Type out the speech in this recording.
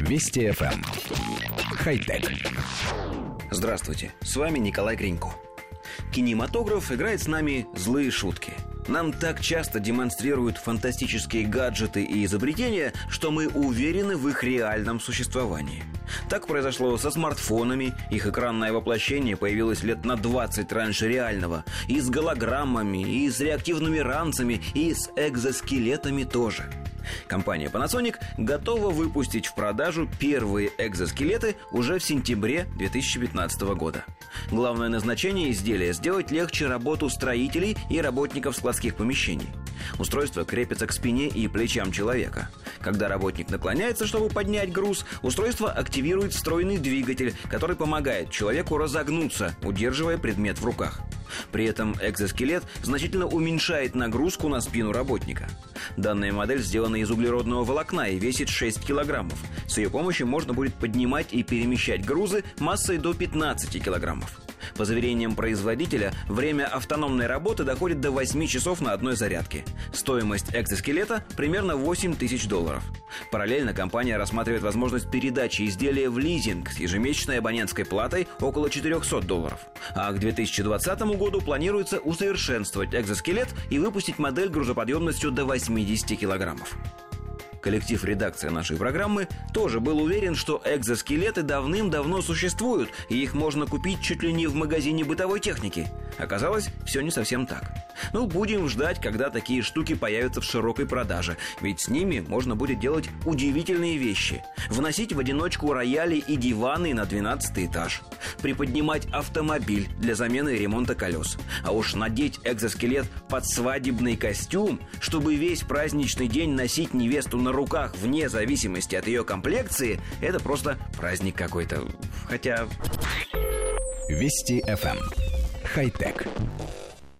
Вести FM. Эм. Хай-тек. Здравствуйте, с вами Николай Гринько. Кинематограф играет с нами злые шутки. Нам так часто демонстрируют фантастические гаджеты и изобретения, что мы уверены в их реальном существовании. Так произошло со смартфонами, их экранное воплощение появилось лет на 20 раньше реального, и с голограммами, и с реактивными ранцами, и с экзоскелетами тоже – Компания Panasonic готова выпустить в продажу первые экзоскелеты уже в сентябре 2015 года. Главное назначение изделия – сделать легче работу строителей и работников складских помещений. Устройство крепится к спине и плечам человека. Когда работник наклоняется, чтобы поднять груз, устройство активирует встроенный двигатель, который помогает человеку разогнуться, удерживая предмет в руках. При этом экзоскелет значительно уменьшает нагрузку на спину работника. Данная модель сделана из углеродного волокна и весит 6 килограммов. С ее помощью можно будет поднимать и перемещать грузы массой до 15 килограммов. По заверениям производителя, время автономной работы доходит до 8 часов на одной зарядке. Стоимость экзоскелета примерно 8 тысяч долларов. Параллельно компания рассматривает возможность передачи изделия в лизинг с ежемесячной абонентской платой около 400 долларов. А к 2020 году планируется усовершенствовать экзоскелет и выпустить модель грузоподъемностью до 80 килограммов. Коллектив редакции нашей программы тоже был уверен, что экзоскелеты давным-давно существуют, и их можно купить чуть ли не в магазине бытовой техники. Оказалось, все не совсем так. Ну, будем ждать, когда такие штуки появятся в широкой продаже, ведь с ними можно будет делать удивительные вещи. Вносить в одиночку рояли и диваны на 12 этаж. Приподнимать автомобиль для замены и ремонта колес. А уж надеть экзоскелет под свадебный костюм, чтобы весь праздничный день носить невесту на руках вне зависимости от ее комплекции, это просто праздник какой-то. Хотя... Вести FM. Эм. Хай-тек.